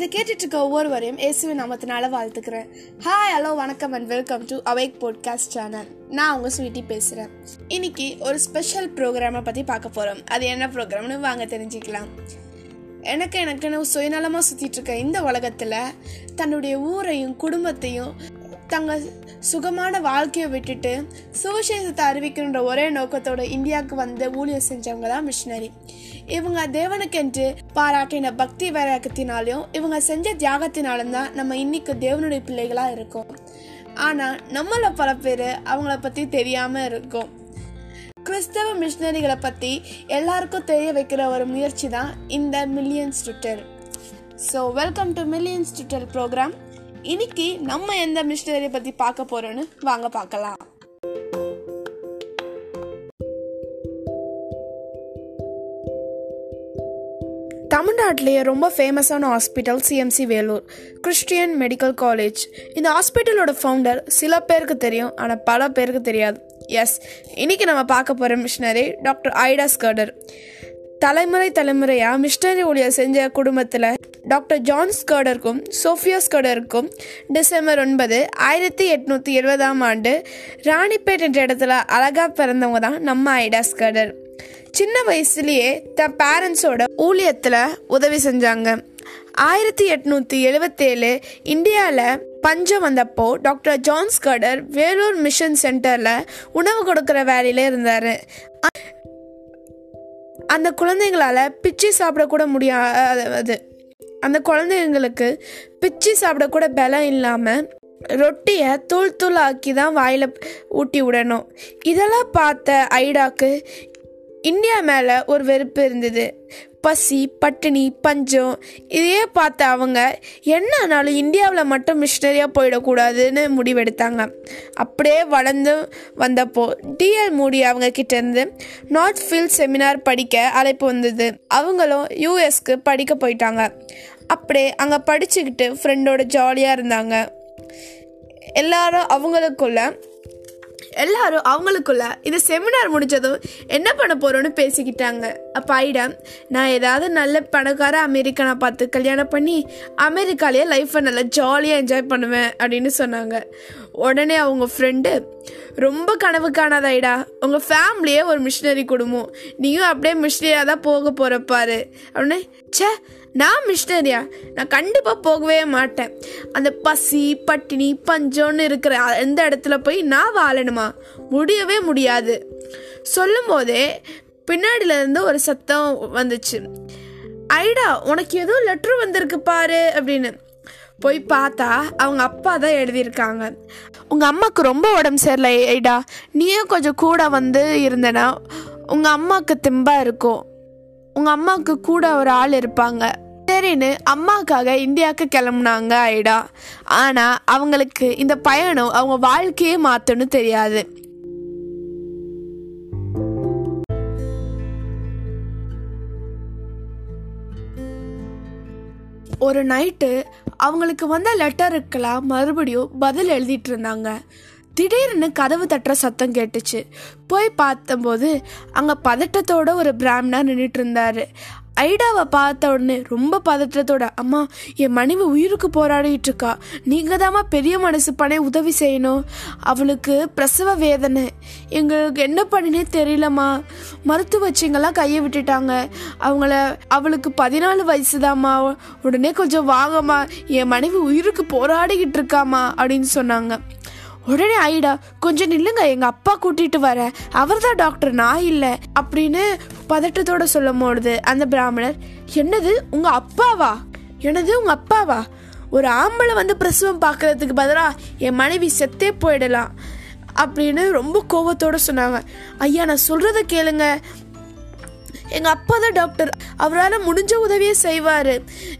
இதை கேட்டுட்டு இருக்க ஒவ்வொருவரையும் இயேசுவின் நாமத்தினால வாழ்த்துக்கிறேன். ஹாய் ஹலோ வணக்கம் and welcome to Awake podcast channel நான் உங்கள் ஸ்வீட்டி பேசுகிறேன் இன்னைக்கு ஒரு ஸ்பெஷல் ப்ரோக்ராமை பற்றி பார்க்க போகிறோம் அது என்ன ப்ரோக்ராம்னு வாங்க தெரிஞ்சுக்கலாம். எனக்கு எனக்குன்னு சுயநலமாக சுற்றிட்டு இருக்க இந்த உலகத்தில் தன்னுடைய ஊரையும் குடும்பத்தையும் தங்க சுகமான வாழ்க்கையை விட்டுட்டு சுவிசேஷத்தை அறிவிக்கின்ற ஒரே நோக்கத்தோட இந்தியாவுக்கு வந்து ஊழியர் செஞ்சவங்க தான் மிஷினரி இவங்க தேவனுக்கென்று பாராட்டின பக்தி வைராக்கத்தினாலையும் இவங்க செஞ்ச தியாகத்தினாலும் தான் நம்ம இன்னைக்கு தேவனுடைய பிள்ளைகளாக இருக்கோம். ஆனால் நம்மள பல பேர் அவங்கள பற்றி தெரியாமல் இருக்கும். கிறிஸ்தவ மிஷினரிகளை பற்றி எல்லாருக்கும் தெரிய வைக்கிற ஒரு முயற்சி தான் இந்த millions Twitter so welcome to millions Twitter programme இன்னைக்கு நம்ம எந்த மிஷினரி பற்றி பார்க்க போகிறோன்னு வாங்க பார்க்கலாம். தமிழ்நாட்டிலேயே ரொம்ப ஃபேமஸான hospital CMC Vellore Christian Medical College இந்த ஹாஸ்பிட்டலோட ஃபவுண்டர் சில பேருக்கு தெரியும் ஆனால் பல பேருக்கு தெரியாது. எஸ் இன்னைக்கு நம்ம பார்க்க போகிற மிஷினரி டாக்டர் ஐடா ஸ்கர்டர் தலைமுறை தலைமுறையாக மிஷினரி ஊழியர் செஞ்ச குடும்பத்தில் டாக்டர் ஜான் ஸ்கர்டருக்கும் சோஃபியா ஸ்கர்டருக்கும் டிசம்பர் ஒன்பது ஆயிரத்தி எட்நூற்றி எழுபதாம் ஆண்டு ராணிப்பேட் என்ற இடத்துல அழகாக பிறந்தவங்க தான் நம்ம ஐடா ஸ்கர்டர் சின்ன வயசுலேயே தன் பேரண்ட்ஸோட ஊழியத்தில் உதவி செஞ்சாங்க. ஆயிரத்தி எட்நூற்றி எழுபத்தேழு இந்தியாவில் பஞ்சம் வந்தப்போ doctor John Scudder Vellore mission சென்டரில் உணவு கொடுக்குற வேலையில இருந்தார். அந்த குழந்தைங்களால் பிச்சு சாப்பிடக்கூட முடியாது. அந்த குழந்தைங்களுக்கு பிச்சு சாப்பிடக்கூட பலம் இல்லாமல் ரொட்டியை தூள் தூள் ஆக்கி தான் வாயில் ஊட்டி விடணும். இதெல்லாம் பார்த்த ஐடாக்கு இந்தியா மேலே ஒரு வெறுப்பு இருந்தது. பசி பட்டினி பஞ்சம் இதையே பார்த்த அவங்க என்ன ஆனாலும் இந்தியாவில் மட்டும் மிஷினரியாக போயிடக்கூடாதுன்னு முடிவெடுத்தாங்க. அப்படியே வளர்ந்து வந்தப்போ டிஎல் மூடி அவங்க கிட்டேருந்து நார்த் ஃபீல்ட் செமினார் படிக்க அழைப்பு வந்தது. அவங்களும் யூஎஸ்க்கு படிக்க போயிட்டாங்க. அப்படியே அங்கே படிச்சுக்கிட்டு ஃப்ரெண்டோட ஜாலியாக இருந்தாங்க. எல்லாரும் அவங்களுக்குள்ள எல்லாரும் அவங்களுக்குள்ள இந்த செமினார் முடிஞ்சதும் என்ன பண்ண போறோம்னு பேசிக்கிட்டாங்க. அப்போ ஐடம் நான் ஏதாவது நல்ல பணக்கார அமெரிக்கனை பார்த்து கல்யாணம் பண்ணி அமெரிக்காலேயே லைஃப்பை நல்லா ஜாலியாக என்ஜாய் பண்ணுவேன் அப்படின்னு சொன்னாங்க. உடனே அவங்க ஃப்ரெண்டு ரொம்ப கனவு காணாத ஐடா உங்கள் ஃபேமிலியே ஒரு மிஷினரி குடும்பம் நீயும் அப்படியே மிஷினரியாக தான் போக போகிறப்பாரு அப்படின்னு சே நான் மிஷினரியா நான் கண்டிப்பாக போகவே மாட்டேன். அந்த பசி பட்டினி பஞ்சம்னு இருக்கிற எந்த இடத்துல போய் நான் வாழணுமா? முடியவே முடியாது. சொல்லும் போதே பின்னாடியிலேருந்து ஒரு சத்தம் வந்துச்சு. ஐடா உனக்கு ஏதோ லெட்ரு வந்திருக்கு பாரு அப்படின்னு. போய் பார்த்தா அவங்க அப்பா தான் எழுதியிருக்காங்க. உங்கள் அம்மாவுக்கு ரொம்ப உடம்பு சரியில்லை ஐடா. நீயும் கொஞ்சம் கூட வந்து இருந்தனா உங்கள் அம்மாவுக்கு திம்பாக இருக்கும். உங்கள் அம்மாவுக்கு கூட ஒரு ஆள் இருப்பாங்க. சரின்னு அம்மாக்காக இந்தியாவுக்கு கிளம்புனாங்க ஐடா. ஆனால் அவங்களுக்கு இந்த பயணம் அவங்க வாழ்க்கையே மாற்றணும்னு தெரியாது. ஒரு நைட்டு அவங்களுக்கு வந்த லெட்டருக்கெல்லாம் மறுபடியும் பதில் எழுதிட்டு இருந்தாங்க. திடீர்னு கதவு தட்டுற சத்தம் கேட்டுச்சு. போய் பார்த்தம்போது அங்கே பதட்டத்தோட ஒரு பிராமணர் நின்றுட்டு இருந்தாரு ஐடாவை பார்த்த உடனே ரொம்ப பதற்றத்தோட அம்மா என் மனைவி உயிருக்கு போராடிட்டு இருக்கா நீங்க தாம்மா பெரிய மனசு பண்ண உதவி செய்யணும். அவளுக்கு பிரசவ வேதனை. எங்களுக்கு என்ன பண்ணினே தெரியலம்மா. மருத்துவச்சிங்கெல்லாம் கையை விட்டுட்டாங்க. அவங்கள அவளுக்கு பதினாலு வயசுதாம்மா. உடனே கொஞ்சம் வாங்கம்மா. என் மனைவி உயிருக்கு போராடிக்கிட்டு இருக்காமா அப்படின்னு சொன்னாங்க. உடனே ஐடா கொஞ்சம் நில்லுங்க எங்க அப்பா கூட்டிட்டு வர அவர் தான் டாக்டர் நான் இல்லை. அப்படின்னு பதட்டத்தோட சொல்லும் பொழுது அந்த பிராமணர் என்னது உங்க அப்பாவா? என்னது உங்க அப்பாவா? ஒரு ஆம்பளை வந்து பிரசவம் பார்க்கறதுக்கு பதிலாக என் மனைவி செத்தே போயிடலாம். அப்படின்னு ரொம்ப கோபத்தோட சொன்னாங்க. ஐயா நான் சொல்கிறத கேளுங்க. எங்கள் அப்பா தான் டாக்டர். அவரால் முடிஞ்ச உதவியே செய்வார்.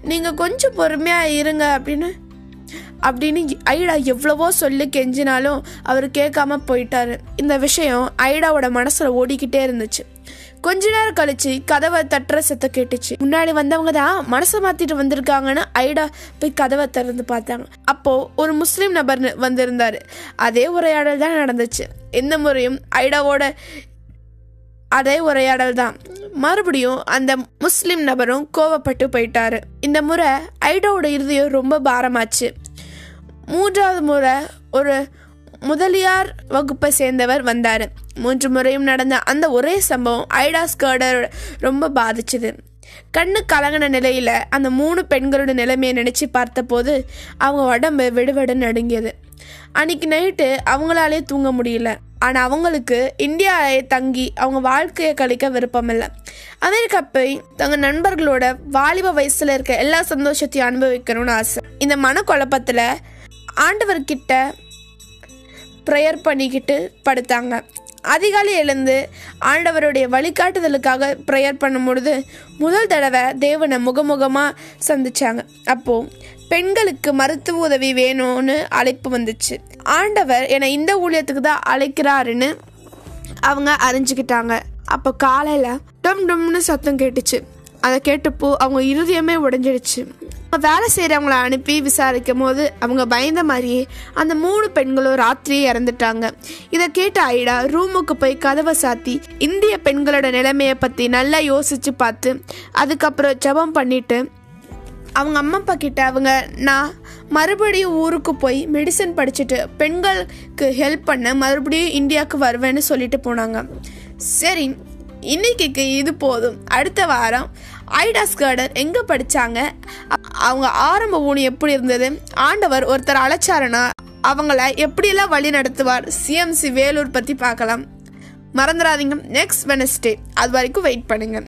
நீங்கள் கொஞ்சம் பொறுமையாக இருங்க. அப்படின்னு அப்படின்னு ஐடா எவ்வளவோ சொல்லி கெஞ்சினாலும் அவர் கேட்காம போயிட்டாரு. இந்த விஷயம் ஐடாவோட மனசுல ஓடிக்கிட்டே இருந்துச்சு. கொஞ்ச நேரம் கழிச்சு கதவை தட்டுற சத்தம் கேட்டுச்சு. முன்னாடி வந்தவங்க தான் மனசை மாத்திட்டு வந்திருக்காங்கன்னு ஐடா போய் கதவை திறந்து பார்த்தாங்க. அப்போ ஒரு முஸ்லீம் நபர் வந்திருந்தாரு. அதே உரையாடல் தான் நடந்துச்சு. எந்த முறையும் ஐடாவோட அதே உரையாடல் தான். மறுபடியும் அந்த முஸ்லிம் நபரும் கோவப்பட்டு போயிட்டாரு. இந்த முறை ஐடாவோட இறுதியும் ரொம்ப பாரமாச்சு. மூன்றாவது முறை ஒரு முதலியார் வகுப்பை சேர்ந்தவர் வந்தார். மூன்று முறையும் நடந்த அந்த ஒரே சம்பவம் ஐடா ஸ்கர்டர் ரொம்ப பாதிச்சுது. கண்ணு கலங்கின நிலையில் அந்த மூணு பெண்களோட நிலைமையை நினச்சி பார்த்தபோது அவங்க உடம்பு விடுவிடு நடுங்கியது. அன்னைக்கு நைட்டு அவங்களாலே தூங்க முடியல. ஆனால் அவங்களுக்கு இந்தியாவிலே தங்கி அவங்க வாழ்க்கையை கழிக்க விருப்பமில்லை. அமெரிக்கா போய் தங்க நண்பர்களோட வாலிப வயசில் இருக்க எல்லா சந்தோஷத்தையும் அனுபவிக்கணும்னு ஆசை. இந்த மனக்குழப்பத்தில் ஆண்டவர்கிட்ட ப்ரேயர் பண்ணிக்கிட்டு படுத்தாங்க. அதிகாலை எழுந்து ஆண்டவருடைய வழிகாட்டுதலுக்காக ப்ரேயர் பண்ணும்பொழுது முதல் தடவை தேவனை முகமுகமாக சந்திச்சாங்க. அப்போது பெண்களுக்கு மருத்துவ உதவி வேணும்னு அழைப்பு வந்துச்சு. ஆண்டவர் என்னை இந்த ஊழியத்துக்கு தான் அழைக்கிறாருன்னு அவங்க அறிஞ்சுக்கிட்டாங்க. அப்போ காலையில் டம் டம்னு சத்தம் கேட்டுச்சு. அதை கேட்டப்போ அவங்க இருதயமே உடஞ்சிடுச்சு. வேலை செய்கிறவங்கள அனுப்பி விசாரிக்கும் போது அவங்க பயந்த மாதிரியே அந்த மூணு பெண்களும் ராத்திரியே இறந்துட்டாங்க. இதை கேட்ட ஐடா ரூமுக்கு போய் கதவை சாத்தி இந்திய பெண்களோட நிலைமையை பற்றி நல்லா யோசிச்சு பார்த்து அதுக்கப்புறம் ஜபம் பண்ணிட்டு அவங்க அம்மா அப்பா கிட்ட அவங்க நான் மறுபடியும் ஊருக்கு போய் மெடிசன் படிச்சுட்டு பெண்களுக்கு ஹெல்ப் பண்ண மறுபடியும் இந்தியாவுக்கு வருவேன்னு சொல்லிட்டு போனாங்க. சரி இன்னைக்கு இது போதும். அடுத்த வாரம் ஐடாஸ் கார்டர் எங்கே படித்தாங்க அவங்க ஆரம்ப ஊனி எப்படி இருந்தது? ஆண்டவர் ஒருத்தர் அழைச்சாருன்னா அவங்கள எப்படியெல்லாம் வழி நடத்துவார்? சிஎம்சி வேலூர் பற்றி பார்க்கலாம். மறந்துடாதீங்க. நெக்ஸ்ட் வெனஸ்டே அது வரைக்கும் வெயிட் பண்ணுங்கள்